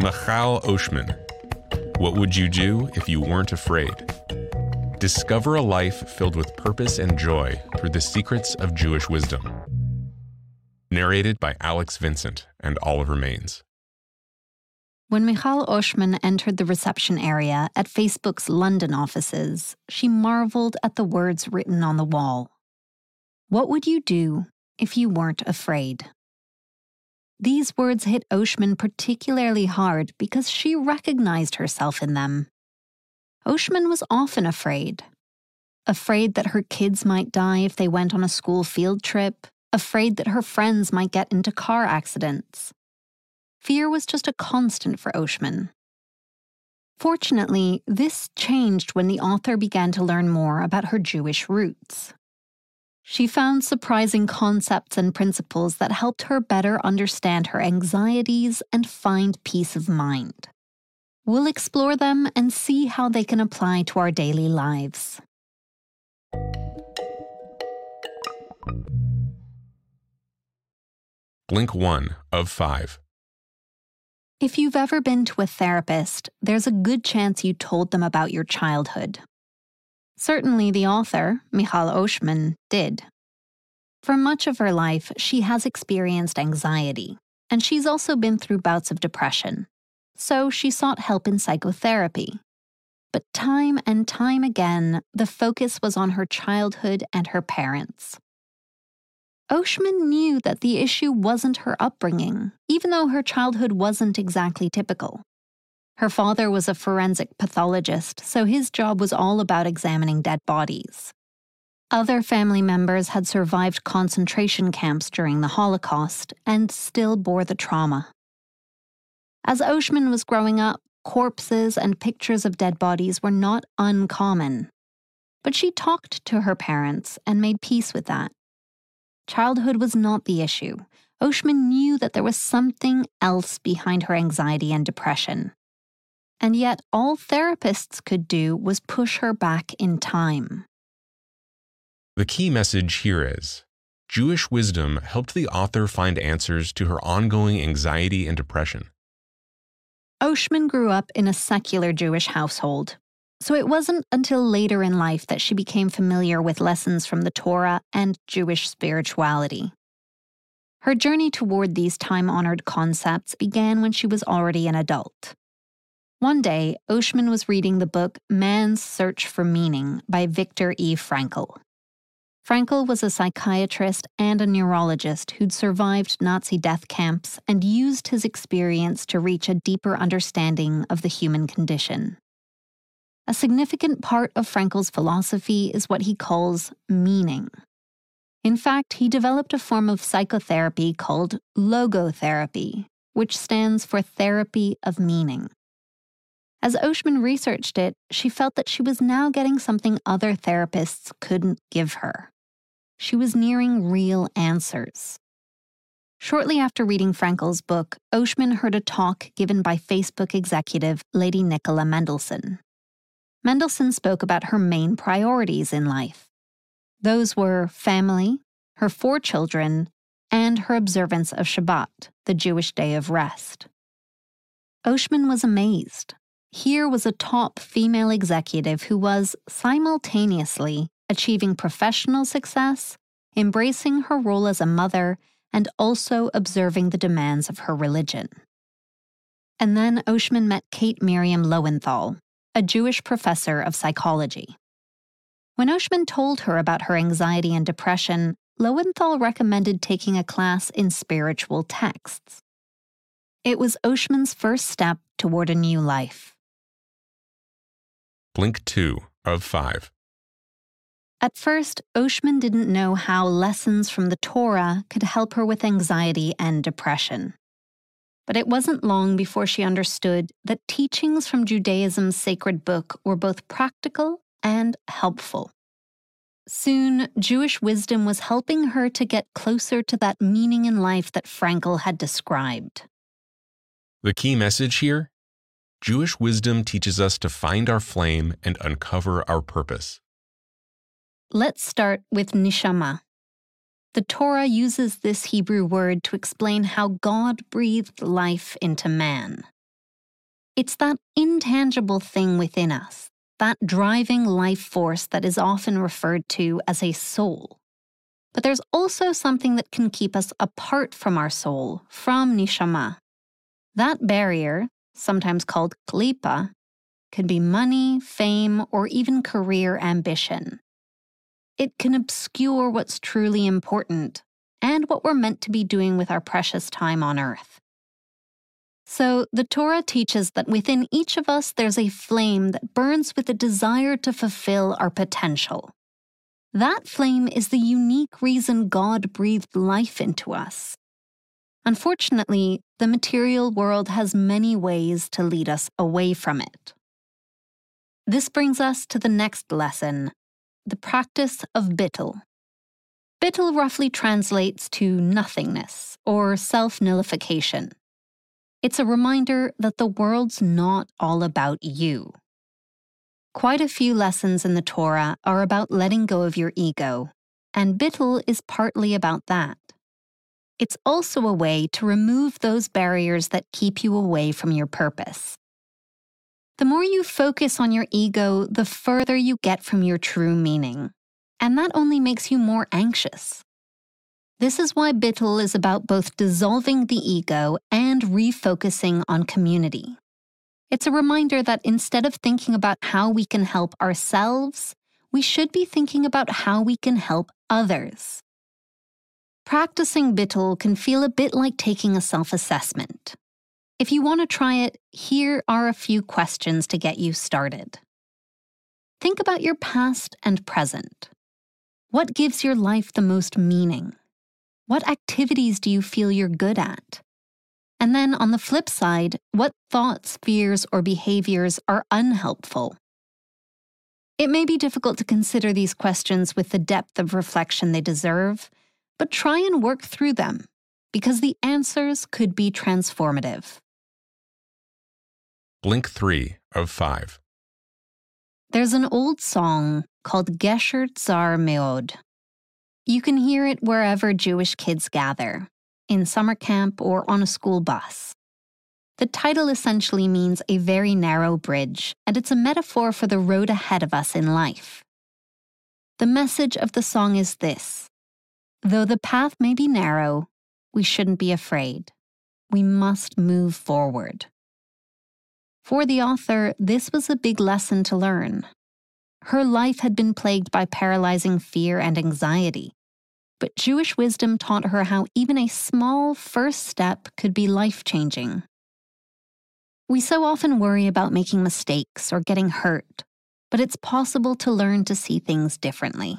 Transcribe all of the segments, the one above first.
Michal Oshman. What would you do if you weren't afraid? Discover a life filled with purpose and joy through the secrets of Jewish wisdom. Narrated by Alex Vincent and Oliver Maines. When Michal Oshman entered the reception area at Facebook's London offices, she marveled at the words written on the wall. What would you do if you weren't afraid? These words hit Oshman particularly hard because she recognized herself in them. Oshman was often afraid. Afraid that her kids might die if they went on a school field trip, afraid that her friends might get into car accidents. Fear was just a constant for Oshman. Fortunately, this changed when the author began to learn more about her Jewish roots. She found surprising concepts and principles that helped her better understand her anxieties and find peace of mind. We'll explore them and see how they can apply to our daily lives. Blink 1 of 5. If you've ever been to a therapist, there's a good chance you told them about your childhood. Certainly, the author, Michal Oshman, did. For much of her life, she has experienced anxiety, and she's also been through bouts of depression. So she sought help in psychotherapy. But time and time again, the focus was on her childhood and her parents. Oshman knew that the issue wasn't her upbringing, even though her childhood wasn't exactly typical. Her father was a forensic pathologist, so his job was all about examining dead bodies. Other family members had survived concentration camps during the Holocaust and still bore the trauma. As Oshman was growing up, corpses and pictures of dead bodies were not uncommon. But she talked to her parents and made peace with that. Childhood was not the issue. Oshman knew that there was something else behind her anxiety and depression. And yet, all therapists could do was push her back in time. The key message here is Jewish wisdom helped the author find answers to her ongoing anxiety and depression. Oshman grew up in a secular Jewish household, so it wasn't until later in life that she became familiar with lessons from the Torah and Jewish spirituality. Her journey toward these time honored concepts began when she was already an adult. One day, Oshman was reading the book Man's Search for Meaning by Viktor E. Frankl. Frankl was a psychiatrist and a neurologist who'd survived Nazi death camps and used his experience to reach a deeper understanding of the human condition. A significant part of Frankl's philosophy is what he calls meaning. In fact, he developed a form of psychotherapy called logotherapy, which stands for therapy of meaning. As Oshman researched it, she felt that she was now getting something other therapists couldn't give her. She was nearing real answers. Shortly after reading Frankl's book, Oshman heard a talk given by Facebook executive Lady Nicola Mendelsohn. Mendelsohn spoke about her main priorities in life. Those were family, her four children, and her observance of Shabbat, the Jewish day of rest. Oshman was amazed. Here was a top female executive who was simultaneously achieving professional success, embracing her role as a mother, and also observing the demands of her religion. And then Oshman met Kate Miriam Loewenthal, a Jewish professor of psychology. When Oshman told her about her anxiety and depression, Loewenthal recommended taking a class in spiritual texts. It was Oshman's first step toward a new life. Blink 2 of 5. At first, Oshman didn't know how lessons from the Torah could help her with anxiety and depression. But it wasn't long before she understood that teachings from Judaism's sacred book were both practical and helpful. Soon, Jewish wisdom was helping her to get closer to that meaning in life that Frankl had described. The key message here Jewish wisdom teaches us to find our flame and uncover our purpose. Let's start with neshama. The Torah uses this Hebrew word to explain how God breathed life into man. It's that intangible thing within us, that driving life force that is often referred to as a soul. But there's also something that can keep us apart from our soul, from neshama. That barrier, sometimes called klipa, can be money, fame, or even career ambition. It can obscure what's truly important and what we're meant to be doing with our precious time on earth. So, the Torah teaches that within each of us there's a flame that burns with a desire to fulfill our potential. That flame is the unique reason God breathed life into us. Unfortunately, the material world has many ways to lead us away from it. This brings us to the next lesson the practice of bittul. Bittul roughly translates to nothingness or self nullification. It's a reminder that the world's not all about you. Quite a few lessons in the Torah are about letting go of your ego, and bittul is partly about that. It's also a way to remove those barriers that keep you away from your purpose. The more you focus on your ego, the further you get from your true meaning. And that only makes you more anxious. This is why Bittul is about both dissolving the ego and refocusing on community. It's a reminder that instead of thinking about how we can help ourselves, we should be thinking about how we can help others. Practicing Bittul can feel a bit like taking a self assessment. If you want to try it, here are a few questions to get you started. Think about your past and present. What gives your life the most meaning? What activities do you feel you're good at? And then on the flip side, what thoughts, fears, or behaviors are unhelpful? It may be difficult to consider these questions with the depth of reflection they deserve, but try and work through them because the answers could be transformative. Blink 3 of 5. There's an old song called Gesher Tzar Meod. You can hear it wherever Jewish kids gather, in summer camp or on a school bus. The title essentially means a very narrow bridge, and it's a metaphor for the road ahead of us in life. The message of the song is this Though the path may be narrow, we shouldn't be afraid. We must move forward. For the author, this was a big lesson to learn. Her life had been plagued by paralyzing fear and anxiety. But Jewish wisdom taught her how even a small first step could be life changing. We so often worry about making mistakes or getting hurt, but it's possible to learn to see things differently.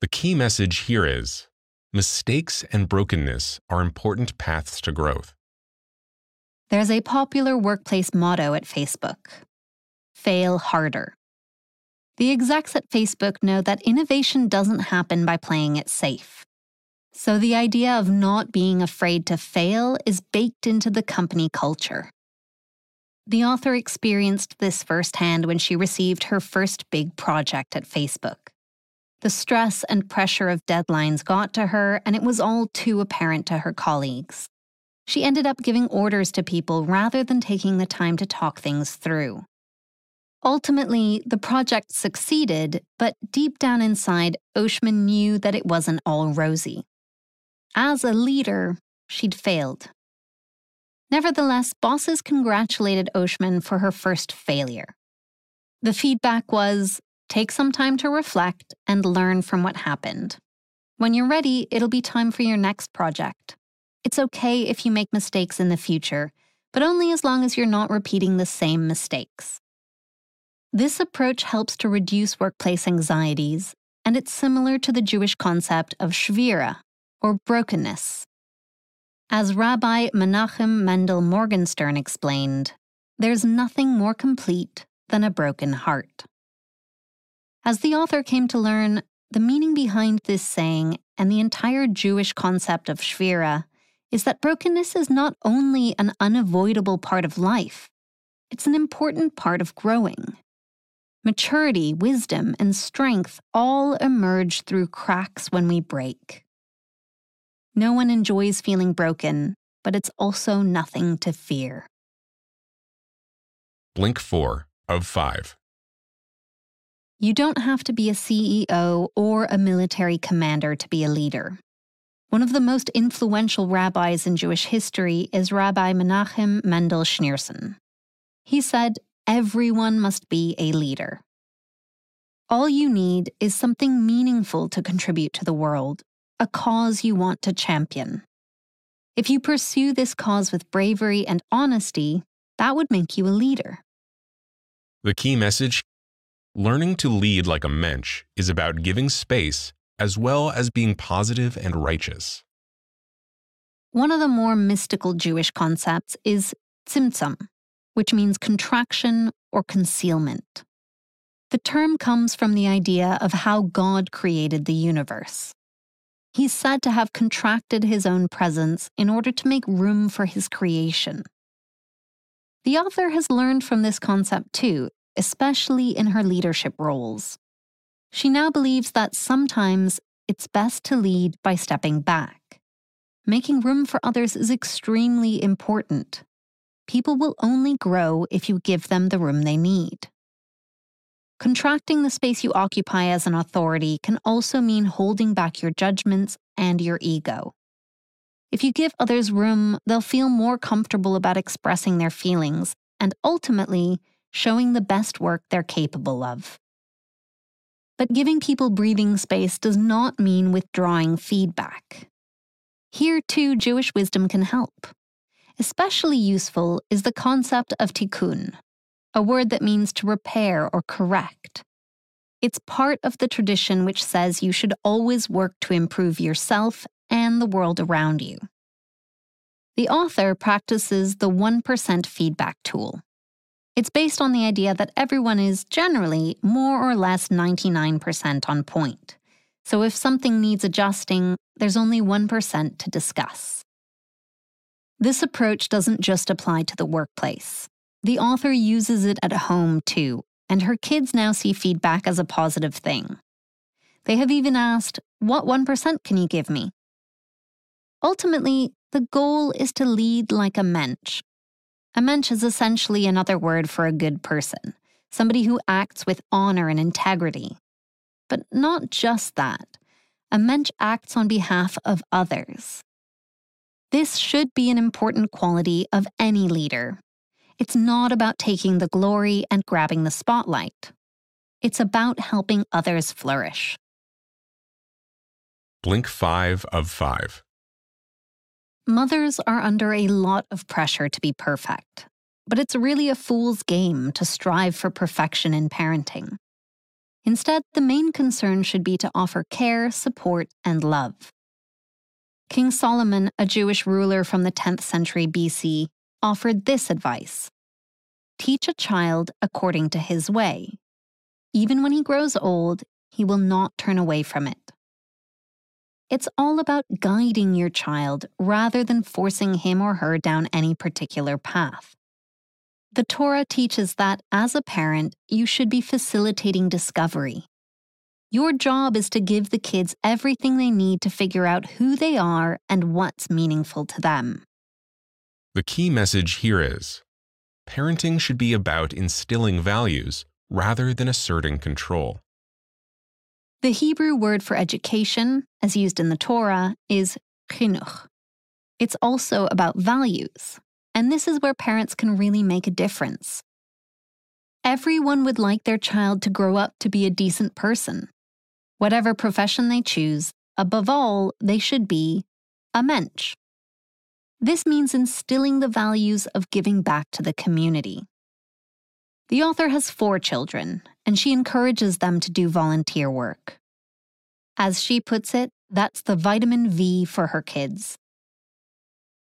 The key message here is mistakes and brokenness are important paths to growth. There's a popular workplace motto at Facebook fail harder. The execs at Facebook know that innovation doesn't happen by playing it safe. So the idea of not being afraid to fail is baked into the company culture. The author experienced this firsthand when she received her first big project at Facebook. The stress and pressure of deadlines got to her, and it was all too apparent to her colleagues she ended up giving orders to people rather than taking the time to talk things through. Ultimately, the project succeeded, but deep down inside, Oshman knew that it wasn't all rosy. As a leader, she'd failed. Nevertheless, bosses congratulated Oshman for her first failure. The feedback was take some time to reflect and learn from what happened. When you're ready, it'll be time for your next project. It's okay if you make mistakes in the future, but only as long as you're not repeating the same mistakes. This approach helps to reduce workplace anxieties, and it's similar to the Jewish concept of shvira, or brokenness. As Rabbi Menachem Mendel Morgenstern explained, there's nothing more complete than a broken heart. As the author came to learn, the meaning behind this saying and the entire Jewish concept of shvira is that brokenness is not only an unavoidable part of life, it's an important part of growing. Maturity, wisdom, and strength all emerge through cracks when we break. No one enjoys feeling broken, but it's also nothing to fear. Blink 4 of 5. You don't have to be a CEO or a military commander to be a leader. One of the most influential rabbis in Jewish history is Rabbi Menachem Mendel Schneerson. He said, Everyone must be a leader. All you need is something meaningful to contribute to the world, a cause you want to champion. If you pursue this cause with bravery and honesty, that would make you a leader. The key message learning to lead like a mensch is about giving space as well as being positive and righteous. One of the more mystical Jewish concepts is tzimtzum, which means contraction or concealment. The term comes from the idea of how God created the universe. He's said to have contracted his own presence in order to make room for his creation. The author has learned from this concept too, especially in her leadership roles. She now believes that sometimes it's best to lead by stepping back. Making room for others is extremely important. People will only grow if you give them the room they need. Contracting the space you occupy as an authority can also mean holding back your judgments and your ego. If you give others room, they'll feel more comfortable about expressing their feelings and ultimately showing the best work they're capable of. But giving people breathing space does not mean withdrawing feedback. Here, too, Jewish wisdom can help. Especially useful is the concept of tikkun, a word that means to repair or correct. It's part of the tradition which says you should always work to improve yourself and the world around you. The author practices the 1% feedback tool. It's based on the idea that everyone is generally more or less 99% on point. So if something needs adjusting, there's only 1% to discuss. This approach doesn't just apply to the workplace. The author uses it at home too, and her kids now see feedback as a positive thing. They have even asked, What 1% can you give me? Ultimately, the goal is to lead like a mensch. A mensch is essentially another word for a good person, somebody who acts with honor and integrity. But not just that. A mensch acts on behalf of others. This should be an important quality of any leader. It's not about taking the glory and grabbing the spotlight. It's about helping others flourish. Blink 5 of 5. Mothers are under a lot of pressure to be perfect, but it's really a fool's game to strive for perfection in parenting. Instead, the main concern should be to offer care, support, and love. King Solomon, a Jewish ruler from the 10th century BC, offered this advice Teach a child according to his way. Even when he grows old, he will not turn away from it. It's all about guiding your child rather than forcing him or her down any particular path. The Torah teaches that as a parent, you should be facilitating discovery. Your job is to give the kids everything they need to figure out who they are and what's meaningful to them. The key message here is parenting should be about instilling values rather than asserting control. The Hebrew word for education, as used in the Torah, is chinuch. It's also about values, and this is where parents can really make a difference. Everyone would like their child to grow up to be a decent person. Whatever profession they choose, above all, they should be a mensch. This means instilling the values of giving back to the community. The author has four children, and she encourages them to do volunteer work. As she puts it, that's the vitamin V for her kids.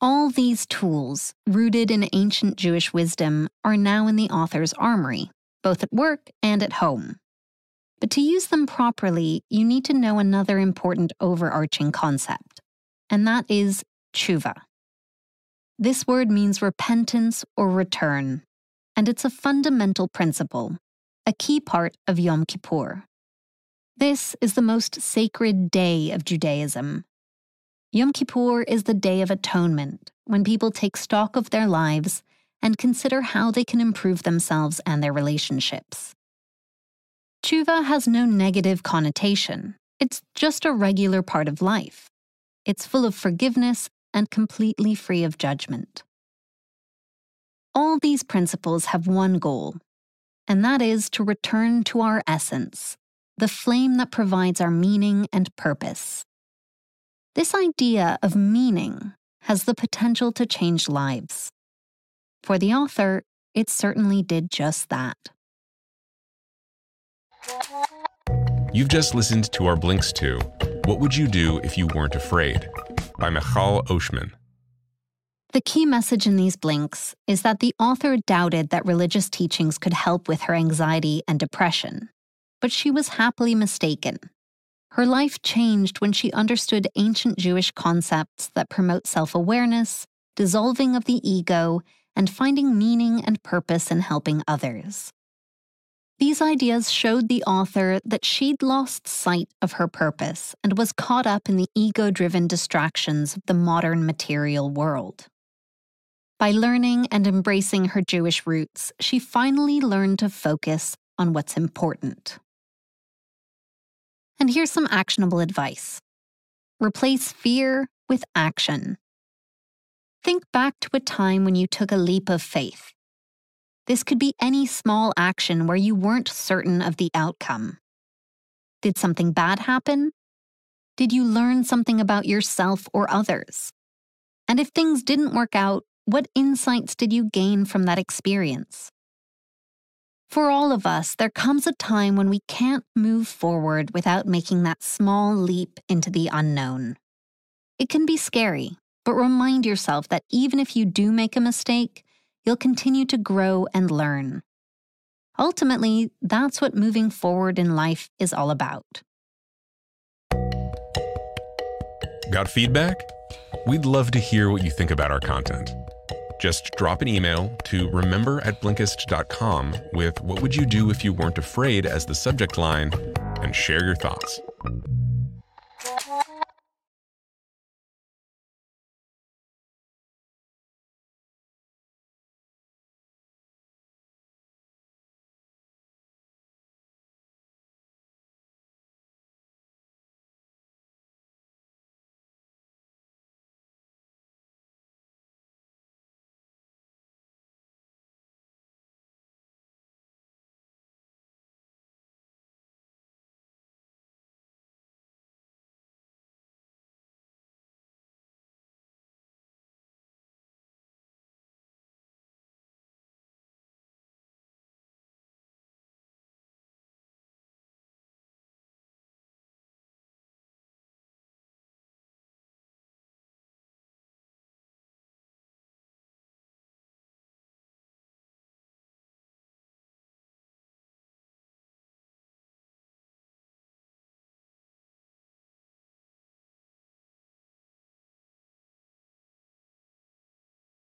All these tools, rooted in ancient Jewish wisdom, are now in the author's armory, both at work and at home. But to use them properly, you need to know another important overarching concept, and that is tshuva. This word means repentance or return, and it's a fundamental principle. A key part of Yom Kippur. This is the most sacred day of Judaism. Yom Kippur is the Day of Atonement, when people take stock of their lives and consider how they can improve themselves and their relationships. Tshuva has no negative connotation, it's just a regular part of life. It's full of forgiveness and completely free of judgment. All these principles have one goal, and that is to return to our essence, the flame that provides our meaning and purpose. This idea of meaning has the potential to change lives. For the author, it certainly did just that. You've just listened to our Blinks to What Would You Do If You Weren't Afraid by Michal Oshman. The key message in these blinks is that the author doubted that religious teachings could help with her anxiety and depression, but she was happily mistaken. Her life changed when she understood ancient Jewish concepts that promote self awareness, dissolving of the ego, and finding meaning and purpose in helping others. These ideas showed the author that she'd lost sight of her purpose and was caught up in the ego driven distractions of the modern material world. By learning and embracing her Jewish roots, she finally learned to focus on what's important. And here's some actionable advice replace fear with action. Think back to a time when you took a leap of faith. This could be any small action where you weren't certain of the outcome. Did something bad happen? Did you learn something about yourself or others? And if things didn't work out, what insights did you gain from that experience? For all of us, there comes a time when we can't move forward without making that small leap into the unknown. It can be scary, but remind yourself that even if you do make a mistake, you'll continue to grow and learn. Ultimately, that's what moving forward in life is all about. Got feedback? We'd love to hear what you think about our content. Just drop an email to remember at Blinkist.com with what would you do if you weren't afraid as the subject line and share your thoughts.